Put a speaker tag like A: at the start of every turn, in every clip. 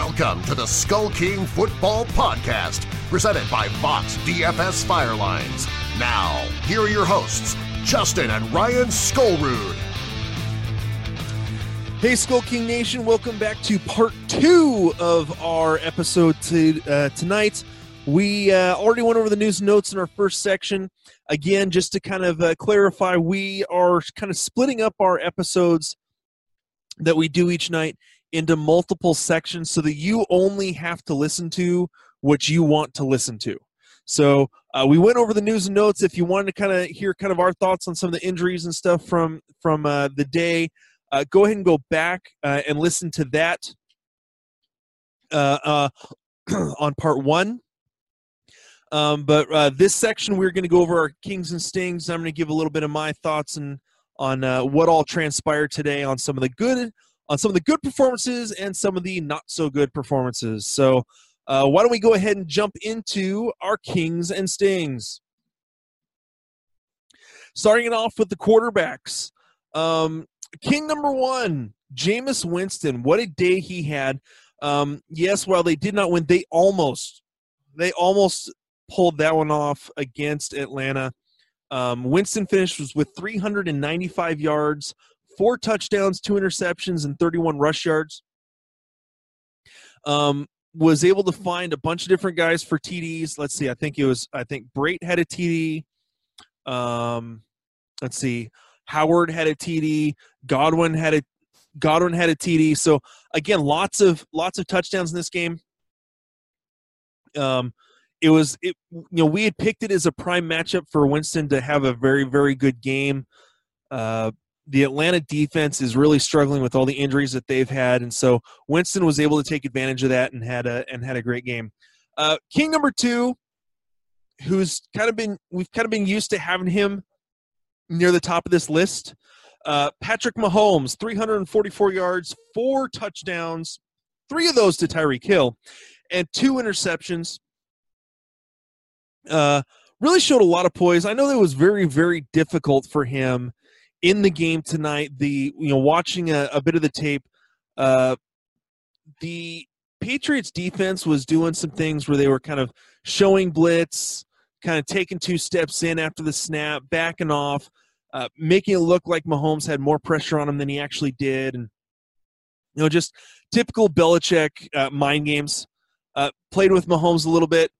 A: Welcome to the Skull King Football Podcast, presented by Fox DFS Firelines. Now, here are your hosts, Justin and Ryan Skullrood.
B: Hey, Skull King Nation, welcome back to part two of our episode to, uh, tonight. We uh, already went over the news notes in our first section. Again, just to kind of uh, clarify, we are kind of splitting up our episodes that we do each night into multiple sections so that you only have to listen to what you want to listen to. So uh, we went over the news and notes. If you wanted to kind of hear kind of our thoughts on some of the injuries and stuff from from uh, the day, uh, go ahead and go back uh, and listen to that uh, uh, on part one. Um, but this section, we're going to go over our kings and stings. I'm going to give a little bit of my thoughts and on what all transpired today on some of the good on some of the good performances and some of the not so good performances. So, uh, why don't we go ahead and jump into our Kings and Stings? Starting it off with the quarterbacks. Um, King number one, Jameis Winston. What a day he had. Um, yes, while they did not win, they almost, they almost pulled that one off against Atlanta. Um, Winston finished with 395 yards, four touchdowns, two interceptions, and 31 rush yards. Um, was able to find a bunch of different guys for TDs. Let's see. I think it was. I think Brate had a TD. Um, let's see. Howard had a TD. Godwin had a Godwin had a TD. So again, lots of lots of touchdowns in this game. Um, it was it. You know, we had picked it as a prime matchup for Winston to have a very very good game. Uh, the Atlanta defense is really struggling with all the injuries that they've had, and so Winston was able to take advantage of that and had a and had a great game. Uh, King number two, who's kind of been we've kind of been used to having him near the top of this list. Uh, Patrick Mahomes, 344 yards, four touchdowns, three of those to Tyreek Hill, and two interceptions. Uh, really showed a lot of poise. I know that was very, very difficult for him in the game tonight. The you know watching a, a bit of the tape, uh, the Patriots defense was doing some things where they were kind of showing blitz, kind of taking two steps in after the snap, backing off, uh, making it look like Mahomes had more pressure on him than he actually did, and you know just typical Belichick uh, mind games. Uh, played with Mahomes a little bit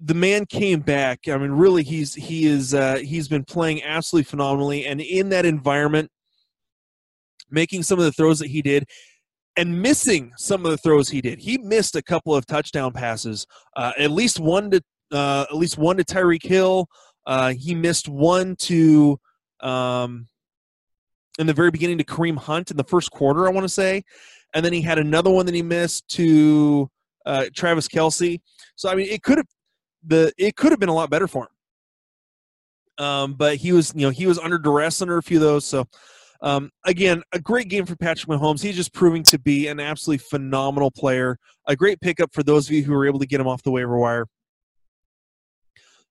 B: the man came back. I mean, really, he's he is uh, he's been playing absolutely phenomenally, and in that environment, making some of the throws that he did, and missing some of the throws he did. He missed a couple of touchdown passes, uh, at least one to uh, at least one to Tyreek Hill. Uh, he missed one to um, in the very beginning to Kareem Hunt in the first quarter, I want to say, and then he had another one that he missed to uh, Travis Kelce. So I mean, it could have the it could have been a lot better for him. Um, but he was, you know, he was under duress under a few of those. So, um, again, a great game for Patrick Mahomes. He's just proving to be an absolutely phenomenal player. A great pickup for those of you who were able to get him off the waiver wire.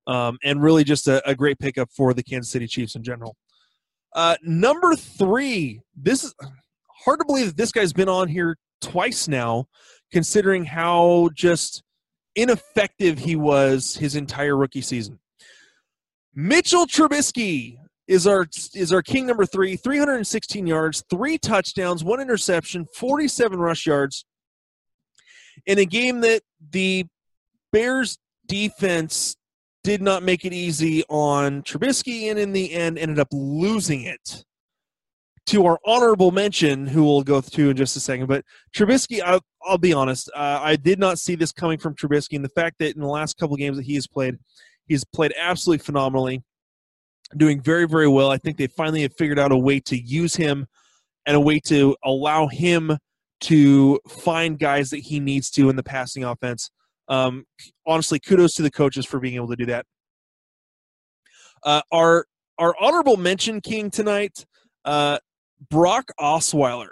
B: Um, and really just a, a, great pickup for the Kansas City Chiefs in general. Uh, number three, this is hard to believe that this guy's been on here twice now, considering how just ineffective he was his entire rookie season. Mitchell Trubisky is our is our king number three, 316 yards, three touchdowns, one interception, 47 rush yards. In a game that the Bears defense did not make it easy on Trubisky, and in the end ended up losing it to our honorable mention, who we'll go through in just a second. But Trubisky, I'll, I'll be honest, uh, I did not see this coming from Trubisky, and the fact that in the last couple games that he has played, he's played absolutely phenomenally, doing very, very well. I think they finally have figured out a way to use him and a way to allow him to find guys that he needs to in the passing offense. Um, honestly, kudos to the coaches for being able to do that. Uh, our our honorable mention king tonight uh, Brock Osweiler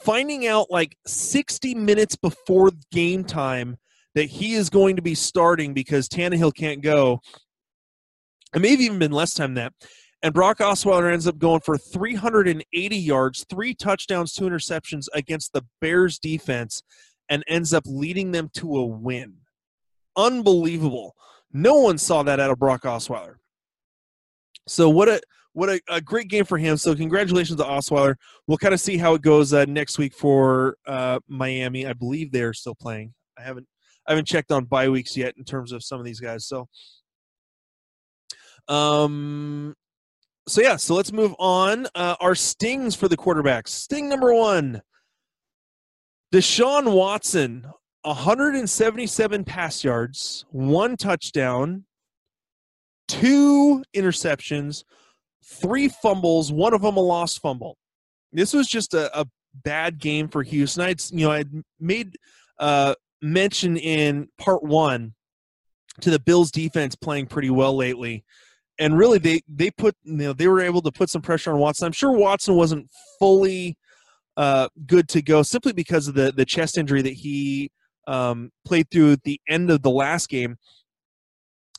B: finding out like 60 minutes before game time that he is going to be starting because Tannehill can't go. It may have even been less time than that. And Brock Osweiler ends up going for 380 yards, three touchdowns, two interceptions against the Bears defense, and ends up leading them to a win. Unbelievable. No one saw that out of Brock Osweiler. So what a what a, a great game for him. So congratulations to Osweiler. We'll kind of see how it goes uh, next week for uh, Miami. I believe they're still playing. I haven't I haven't checked on bye weeks yet in terms of some of these guys. So um so yeah, so let's move on. Uh, our stings for the quarterbacks. Sting number one. Deshaun Watson, 177 pass yards, one touchdown, two interceptions, three fumbles, one of them a lost fumble. This was just a, a bad game for Houston. I, you know, I made uh, mention in part one to the Bills defense playing pretty well lately, and really they they put you know they were able to put some pressure on Watson. I'm sure Watson wasn't fully uh, good to go simply because of the the chest injury that he um, played through at the end of the last game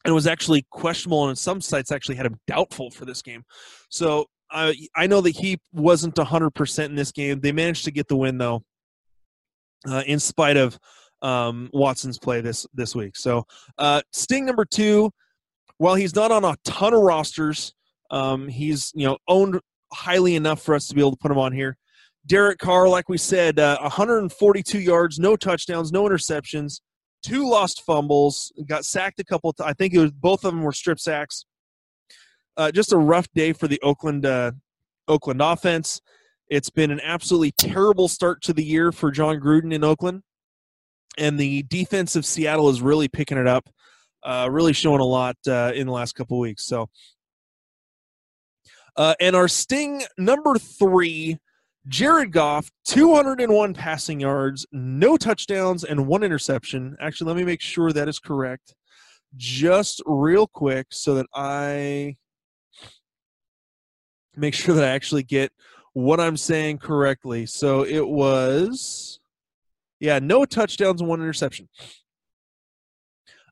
B: and was actually questionable and some sites actually had him doubtful for this game. So uh, i know that he wasn't 100% in this game. They managed to get the win though uh, in spite of um, watson's play this this week. So uh, sting number two while he's not on a ton of rosters um, he's you know owned highly enough for us to be able to put him on here. Derek carr like we said 142 uh, yards no touchdowns no interceptions two lost fumbles, got sacked a couple. I think it was both of them were strip sacks. Uh, just a rough day for the Oakland uh, Oakland offense. It's been an absolutely terrible start to the year for Jon Gruden in Oakland, and the defense of Seattle is really picking it up, uh, really showing a lot uh, in the last couple weeks. So, uh, and our sting number three Jared Goff, 201 passing yards, no touchdowns, and one interception. Actually, let me make sure that is correct. Just real quick so that I make sure that I actually get what I'm saying correctly. So it was, yeah, no touchdowns and one interception.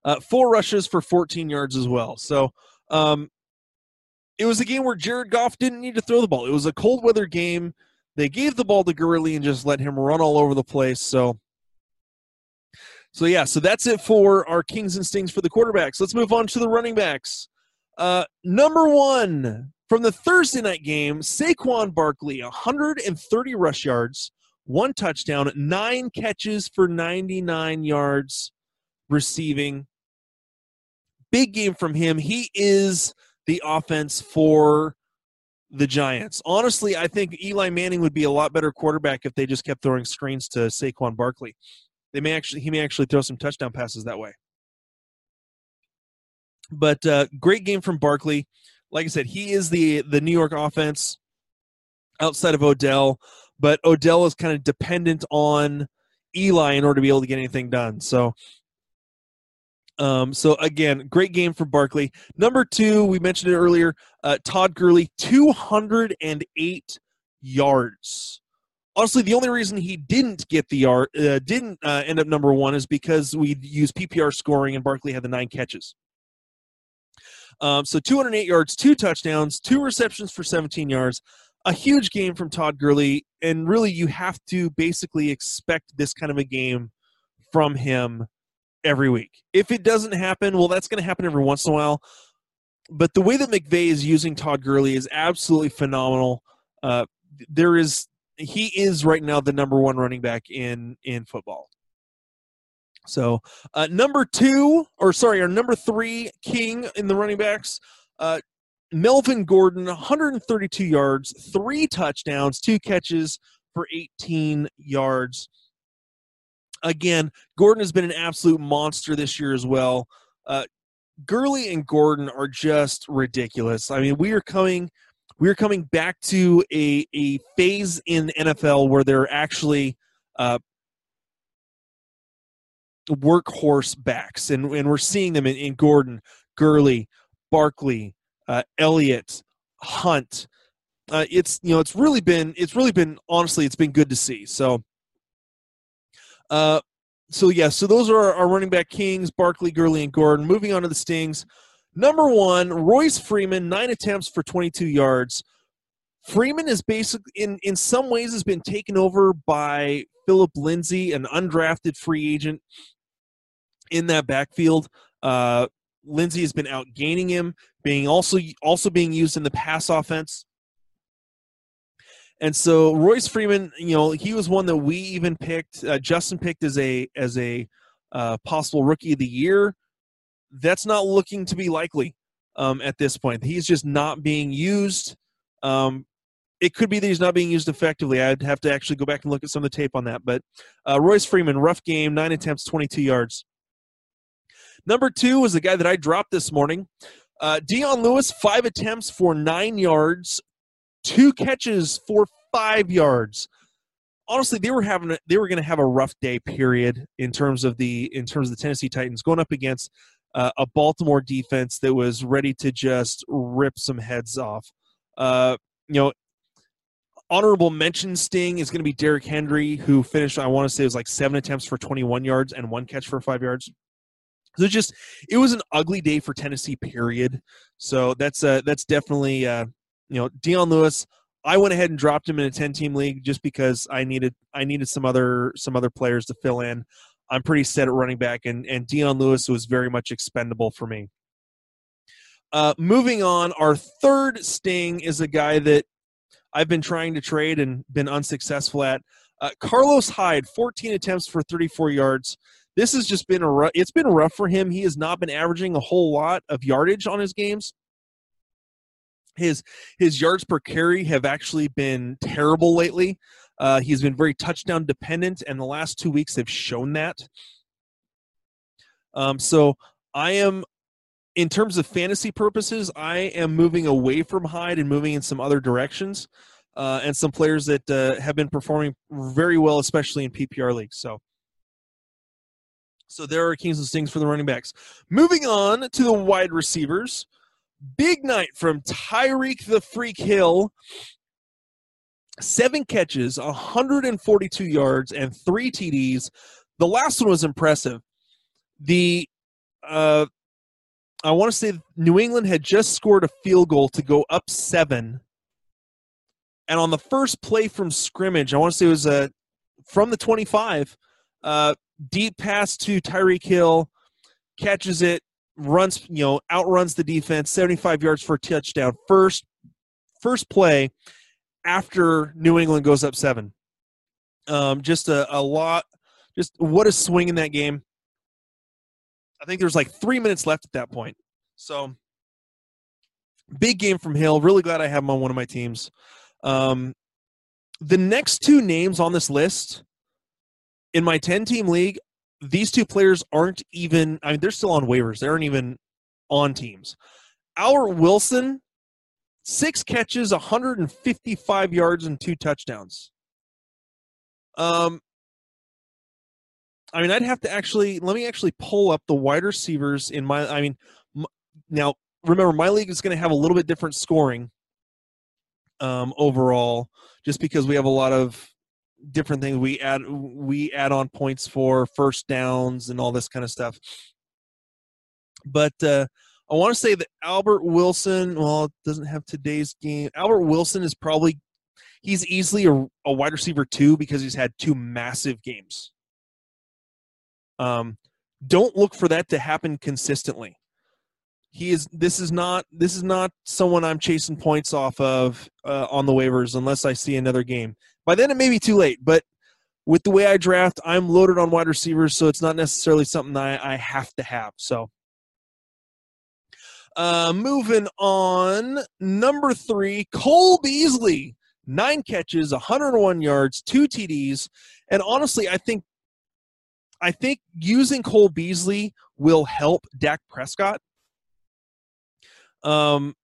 B: Uh, four rushes for 14 yards as well. So um, it was a game where Jared Goff didn't need to throw the ball. It was a cold weather game. They gave the ball to Gurley and just let him run all over the place. So, so yeah, so that's it for our Kings and Stings for the quarterbacks. Let's move on to the running backs. Uh, number one from the Thursday night game, Saquon Barkley, 130 rush yards, one touchdown, nine catches for 99 yards receiving. Big game from him. He is the offense for the Giants. Honestly, I think Eli Manning would be a lot better quarterback if they just kept throwing screens to Saquon Barkley. They may actually he may actually throw some touchdown passes that way. But uh, great game from Barkley. Like I said, he is the the New York offense outside of Odell, but Odell is kind of dependent on Eli in order to be able to get anything done. So um, so again, great game for Barkley. Number two, we mentioned it earlier. Uh, Todd Gurley, 208 yards. Honestly, the only reason he didn't get the yard, uh, didn't uh, end up number one, is because we used PPR scoring and Barkley had the nine catches. Um, so 208 yards, two touchdowns, two receptions for 17 yards. A huge game from Todd Gurley, and really, you have to basically expect this kind of a game from him every week. If it doesn't happen, well, that's going to happen every once in a while. But the way that McVay is using Todd Gurley is absolutely phenomenal. Uh, there is he is right now the number one running back in in football. So uh, number two, or sorry, our number three king in the running backs, uh, Melvin Gordon, 132 yards, three touchdowns, two catches for 18 yards again, Gordon has been an absolute monster this year as well. Uh, Gurley and Gordon are just ridiculous. I mean, we are coming we are coming back to a a phase in NFL where they're actually uh, workhorse backs, and and we're seeing them in, in Gordon, Gurley, Barkley, uh, Elliott, Hunt. Uh, it's you know it's really been it's really been honestly it's been good to see. So uh, so yeah, so those are our, running back kings: Barkley, Gurley, and Gordon. Moving on to the Stings. Number one, Royce Freeman, nine attempts for 22 yards. Freeman is basically, in, in some ways, has been taken over by Phillip Lindsay, an undrafted free agent in that backfield. Uh, Lindsay has been outgaining him, being also also being used in the pass offense. And so Royce Freeman, you know, he was one that we even picked. Uh, Justin picked as a as a uh, possible rookie of the year. That's not looking to be likely um, at this point. He's just not being used. Um, it could be that he's not being used effectively. I'd have to actually go back and look at some of the tape on that. But uh, Royce Freeman, rough game, nine attempts, 22 yards. Number two was the guy that I dropped this morning. Uh, Dion Lewis, five attempts for nine yards, two catches for five yards. Honestly, they were having a, they were going to have a rough day. Period in terms of the in terms of the Tennessee Titans going up against uh, a Baltimore defense that was ready to just rip some heads off. Uh, you know, honorable mention sting is going to be Derrick Henry, who finished I want to say it was like seven attempts for 21 yards and one catch for five yards. So just it was an ugly day for Tennessee. Period. So that's uh, that's definitely uh, you know Dion Lewis. I went ahead and dropped him in a 10 team league just because I needed I needed some other some other players to fill in. I'm pretty set at running back, and and Dion Lewis was very much expendable for me. Uh, moving on, our third sting is a guy that I've been trying to trade and been unsuccessful at. Uh, Carlos Hyde, 14 attempts for 34 yards this has just been a rough, it's been rough for him. He has not been averaging a whole lot of yardage on his games. His his yards per carry have actually been terrible lately. Uh, he's been very touchdown dependent, and the last two weeks have shown that. Um, so I am, in terms of fantasy purposes, I am moving away from Hyde and moving in some other directions, uh, and some players that uh, have been performing very well, especially in PPR leagues. So so there are Kings and Stings for the running backs. Moving on to the wide receivers. Big night from Tyreek the Freak Hill. Seven catches, 142 yards, and three TDs. The last one was impressive. The uh, I want to say New England had just scored a field goal to go up seven. And on the first play from scrimmage, I want to say it was a, uh, from the 25, uh, deep pass to Tyreek Hill, catches it, runs, you know, outruns the defense, 75 yards for a touchdown. First, first play after New England goes up seven. Um, just a, a lot, just what a swing in that game. I think there's like three minutes left at that point. So big game from Hill. Really glad I have him on one of my teams. Um, the next two names on this list in my 10 team league, these two players aren't even, I mean, they're still on waivers. They aren't even on teams. Albert Wilson, six catches, 155 yards, and two touchdowns. Um, I mean, I'd have to actually let me actually pull up the wide receivers in my. I mean, now remember, my league is going to have a little bit different scoring um, overall, just because we have a lot of different things. We add we add on points for first downs and all this kind of stuff. But uh, i want to say that albert wilson well doesn't have today's game. Albert wilson is probably he's easily a, a wide receiver too because he's had two massive games. Um, don't look for that to happen consistently. He is this is not this is not someone i'm chasing points off of uh, on the waivers unless i see another game by then, it may be too late, but with the way I draft, I'm loaded on wide receivers, so it's not necessarily something I, I have to have. So, uh, moving on, number three, Cole Beasley, nine catches, 101 yards, two TDs, and honestly, I think I think using Cole Beasley will help Dak Prescott. Um,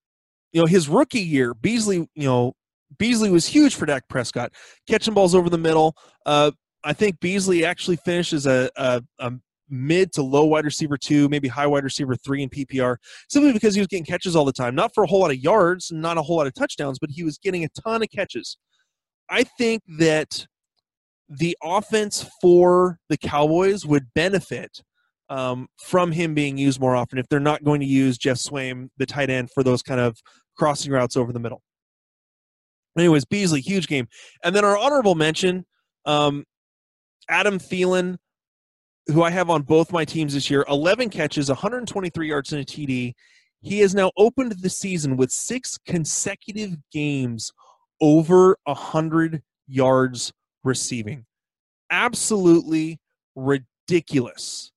B: you know, his rookie year, Beasley, you know, Beasley was huge for Dak Prescott, catching balls over the middle. Uh, I think Beasley actually finished as a, a, a, mid to low wide receiver two, maybe high wide receiver three in PPR, simply because he was getting catches all the time. Not for a whole lot of yards, not a whole lot of touchdowns, but he was getting a ton of catches. I think that the offense for the Cowboys would benefit um, from him being used more often if they're not going to use Geoff Swaim, the tight end, for those kind of crossing routes over the middle. Anyways, Beasley, huge game. And then our honorable mention, um, Adam Thielen, who I have on both my teams this year, 11 catches, 123 yards, and a TD. He has now opened the season with six consecutive games over 100 yards receiving. Absolutely ridiculous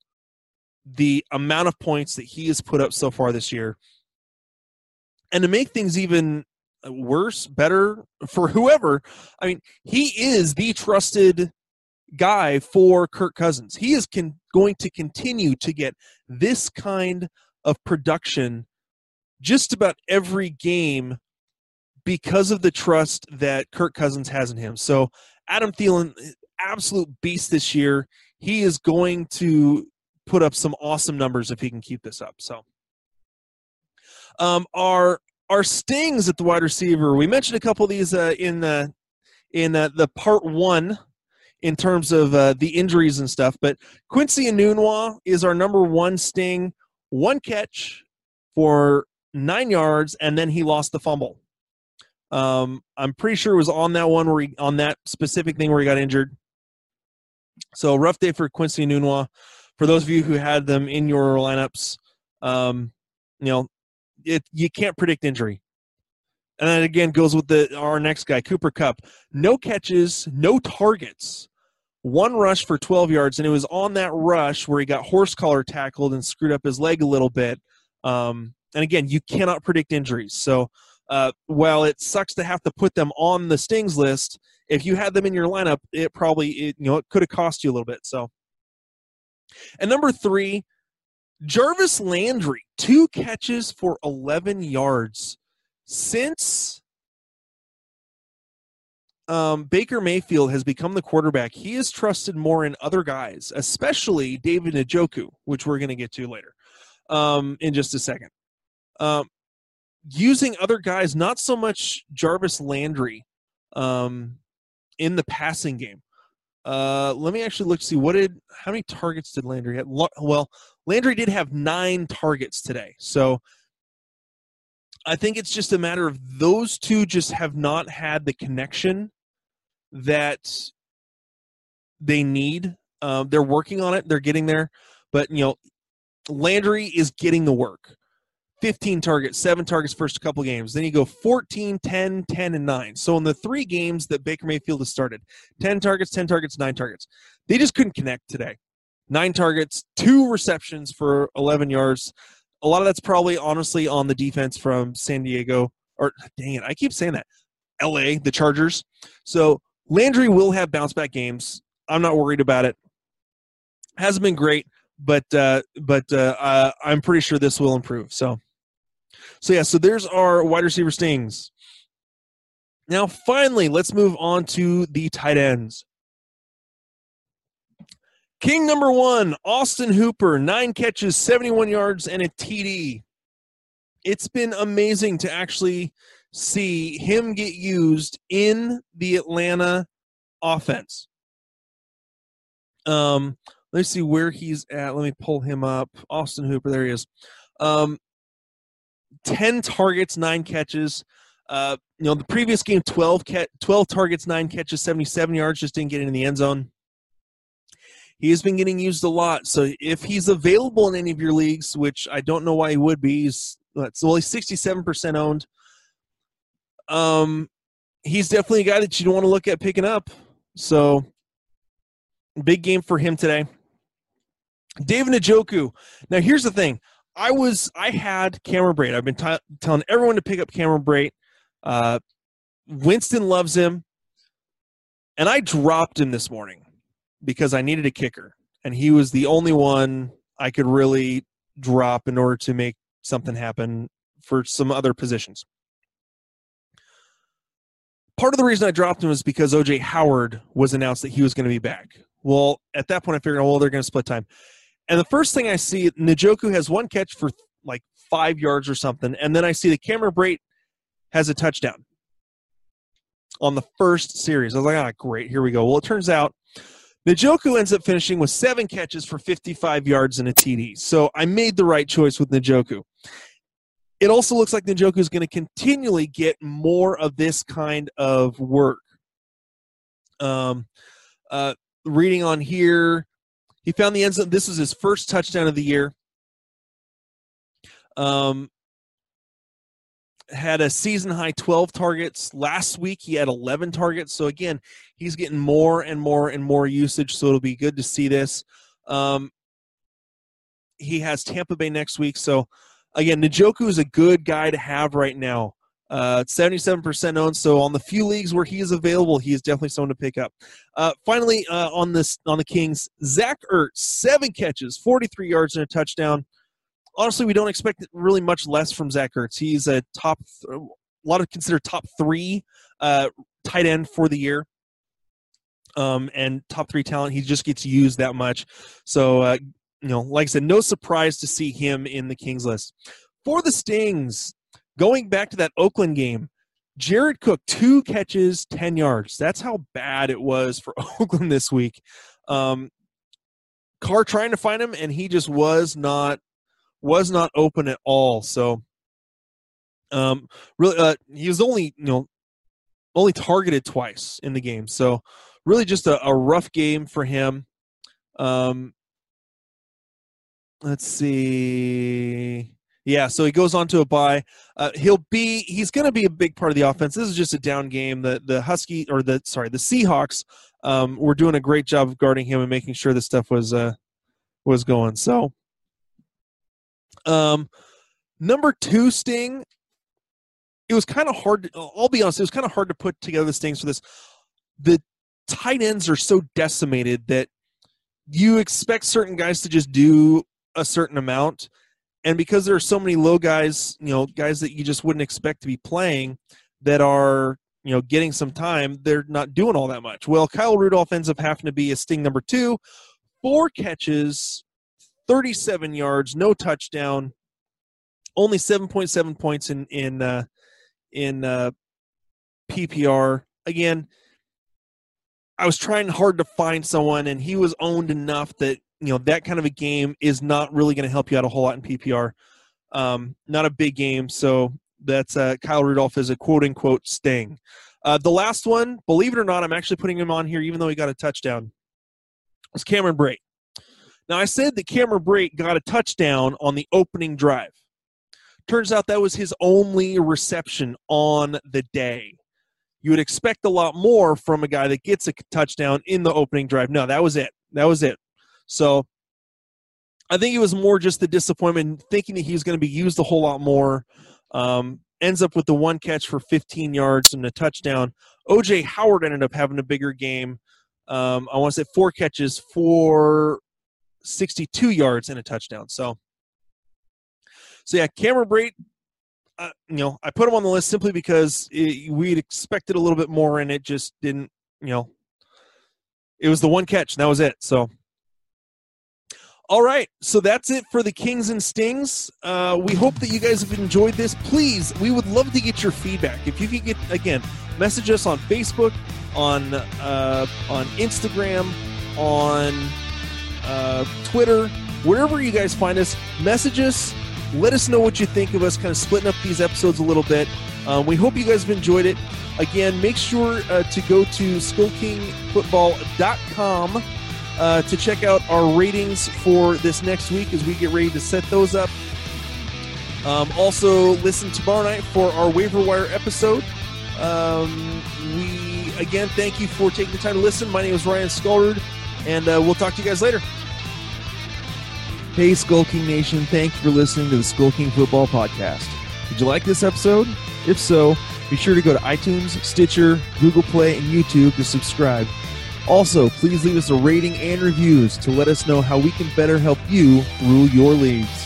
B: the amount of points that he has put up so far this year. And to make things even worse, better for whoever, I mean, he is the trusted guy for Kirk Cousins. He is con- going to continue to get this kind of production just about every game because of the trust that Kirk Cousins has in him. So Adam Thielen, absolute beast this year. He is going to put up some awesome numbers if he can keep this up. So, um, our our stings at the wide receiver. We mentioned a couple of these uh, in the in uh, the part one in terms of uh, the injuries and stuff. But Quincy Enunwa is our number one sting. One catch for nine yards, and then he lost the fumble. Um, I'm pretty sure it was on that one where he, on that specific thing where he got injured. So rough day for Quincy Enunwa for those of you who had them in your lineups, um, you know, it you can't predict injury. And that again goes with the our next guy, Cooper Kupp. No catches, no targets, one rush for 12 yards, and it was on that rush where he got horse collar tackled and screwed up his leg a little bit. Um, and again, you cannot predict injuries. So uh, while it sucks to have to put them on the stings list, if you had them in your lineup, it probably it, you know it could have cost you a little bit. So and number three, Jarvis Landry, two catches for 11 yards. Since um, Baker Mayfield has become the quarterback, he is trusted more in other guys, especially David Njoku, which we're going to get to later um, in just a second. Um, using other guys, not so much Jarvis Landry um, in the passing game. Uh, let me actually look see what did how many targets did Landry have? Well, Landry did have nine targets today, so I think it's just a matter of those two just have not had the connection that they need. Um, they're working on it. They're getting there, but you know, Landry is getting the work. 15 targets, seven targets first couple games. Then you go 14, 10, 10, and 9. So in the three games that Baker Mayfield has started, 10 targets, 10 targets, 9 targets. They just couldn't connect today. Nine targets, two receptions for 11 yards. A lot of that's probably honestly on the defense from San Diego. Or dang it, I keep saying that. LA, the Chargers. So Landry will have bounce back games. I'm not worried about it. Hasn't been great, but uh, but uh, uh, I'm pretty sure this will improve. So so yeah, so there's our wide receiver stings. Now, finally, let's move on to the tight ends. King number one, Austin Hooper, nine catches, 71 yards, and a TD. It's been amazing to actually see him get used in the Atlanta offense. Um, let me see where he's at. Let me pull him up. Austin Hooper, there he is. Um, 10 targets, nine catches. Uh, you know, the previous game, 12, 12 targets, nine catches, 77 yards, just didn't get in the end zone. He has been getting used a lot. So if he's available in any of your leagues, which I don't know why he would be, he's well, he's 67% owned. Um, he's definitely a guy that you want to look at picking up. So big game for him today. David Njoku. Now here's the thing. I was I had Cameron Brate. I've been t- telling everyone to pick up Cameron Brate. Uh, Winston loves him, and I dropped him this morning because I needed a kicker, and he was the only one I could really drop in order to make something happen for some other positions. Part of the reason I dropped him was because OJ Howard was announced that he was going to be back. Well, at that point, I figured, well, they're going to split time. And the first thing I see, Njoku has one catch for like five yards or something, and then I see the Cameron Brate has a touchdown on the first series. I was like, ah, great, here we go. Well, it turns out Njoku ends up finishing with seven catches for 55 yards and a TD. So I made the right choice with Njoku. It also looks like Njoku is going to continually get more of this kind of work. Um, uh, reading on here, he found the end zone. This was his first touchdown of the year. Um, had a season high 12 targets. Last week he had 11 targets. So again, he's getting more and more and more usage. So it'll be good to see this. Um, he has Tampa Bay next week. So again, Njoku is a good guy to have right now. Uh, 77% owned. So on the few leagues where he is available, he is definitely someone to pick up. Uh, finally, uh, on this on the Kings, Zach Ertz, seven catches, 43 yards and a touchdown honestly, we don't expect really much less from Zach Ertz. He's a top, a lot of considered top three uh, tight end for the year. Um, and top three talent, he just gets used that much. So, uh, you know, like I said, no surprise to see him in the Kings list. For the Stings, going back to that Oakland game, Jared Cook, two catches, 10 yards. That's how bad it was for Oakland this week. Um, Carr trying to find him, and he just was not was not open at all. So, um, really, uh, he was only you know only targeted twice in the game. So, really, just a, a rough game for him. Um, let's see. Yeah, so he goes on to a bye. Uh, he'll be he's going to be a big part of the offense. This is just a down game. The the Husky or the sorry the Seahawks um, were doing a great job of guarding him and making sure the stuff was uh, was going. So um, number two sting. It was kind of hard. To, I'll be honest. It was kind of hard to put together the stings for this. The tight ends are so decimated that you expect certain guys to just do a certain amount, and because there are so many low guys, you know, guys that you just wouldn't expect to be playing, that are you know getting some time, they're not doing all that much. Well, Kyle Rudolph ends up having to be a sting number two, four catches 37 yards, no touchdown, only 7.7 points in in uh, in uh, PPR. Again, I was trying hard to find someone, and he was owned enough that you know that kind of a game is not really going to help you out a whole lot in PPR. Um, not a big game, so that's uh, Kyle Rudolph is a quote unquote sting. Uh, the last one, believe it or not, I'm actually putting him on here, even though he got a touchdown. Was Cameron Brate. Now, I said that Cameron Brate got a touchdown on the opening drive. Turns out that was his only reception on the day. You would expect a lot more from a guy that gets a touchdown in the opening drive. No, that was it. That was it. So I think it was more just the disappointment, thinking that he was going to be used a whole lot more. Um, ends up with the one catch for 15 yards and a touchdown. OJ Howard ended up having a bigger game. Um, I want to say four catches for 62 yards and a touchdown. So, so yeah, Cameron Brate, uh, you know, I put him on the list simply because it, we'd expected a little bit more, and it just didn't. You know, it was the one catch, and that was it. So, all right, so that's it for the Kings and Stings. Uh, we hope that you guys have enjoyed this. Please, we would love to get your feedback. If you could get again, message us on Facebook, on uh, on Instagram, on uh, Twitter, wherever you guys find us, message us. Let us know what you think of us, kind of splitting up these episodes a little bit. Um, we hope you guys have enjoyed it. Again, make sure uh, to go to SkullKingFootball.com uh, to check out our ratings for this next week as we get ready to set those up. Um, also, listen tomorrow night for our waiver wire episode. Um, we again thank you for taking the time to listen. My name is Ryan Skolrud and uh, we'll talk to you guys later.
C: Hey, Skull King Nation, thank you for listening to the Skull King Football Podcast. Did you like this episode? If so, be sure to go to iTunes, Stitcher, Google Play, and YouTube to subscribe. Also, please leave us a rating and reviews to let us know how we can better help you rule your leagues.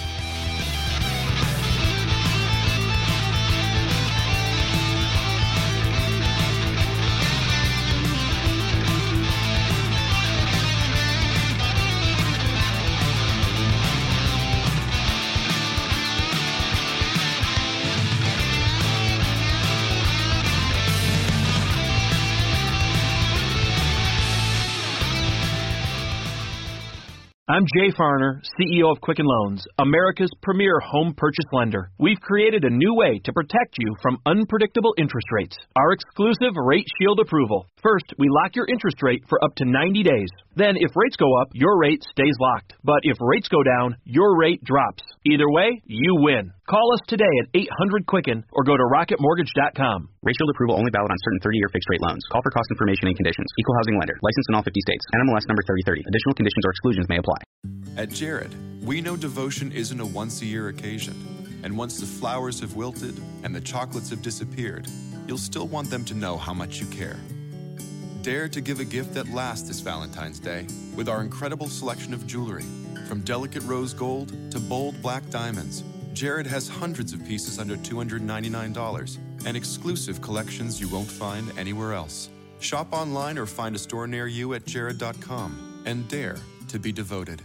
D: I'm Jay Farner, CEO of Quicken Loans, America's premier home purchase lender. We've created a new way to protect you from unpredictable interest rates. Our exclusive Rate Shield approval. First, we lock your interest rate for up to 90 days. Then, if rates go up, your rate stays locked. But if rates go down, your rate drops. Either way, you win. Call us today at 800 Quicken or go to rocketmortgage.com.
E: Rate approval only valid on certain 30 year fixed rate loans. Call for cost information and conditions. Equal housing lender. Licensed in all 50 states. NMLS number 3030. Additional conditions or exclusions may apply.
F: At Jared, we know devotion isn't a once a year occasion. And once the flowers have wilted and the chocolates have disappeared, you'll still want them to know how much you care. Dare to give a gift that lasts this Valentine's Day with our incredible selection of jewelry. From delicate rose gold to bold black diamonds, Jared has hundreds of pieces under $299 and exclusive collections you won't find anywhere else. Shop online or find a store near you at jared.com and dare to be devoted.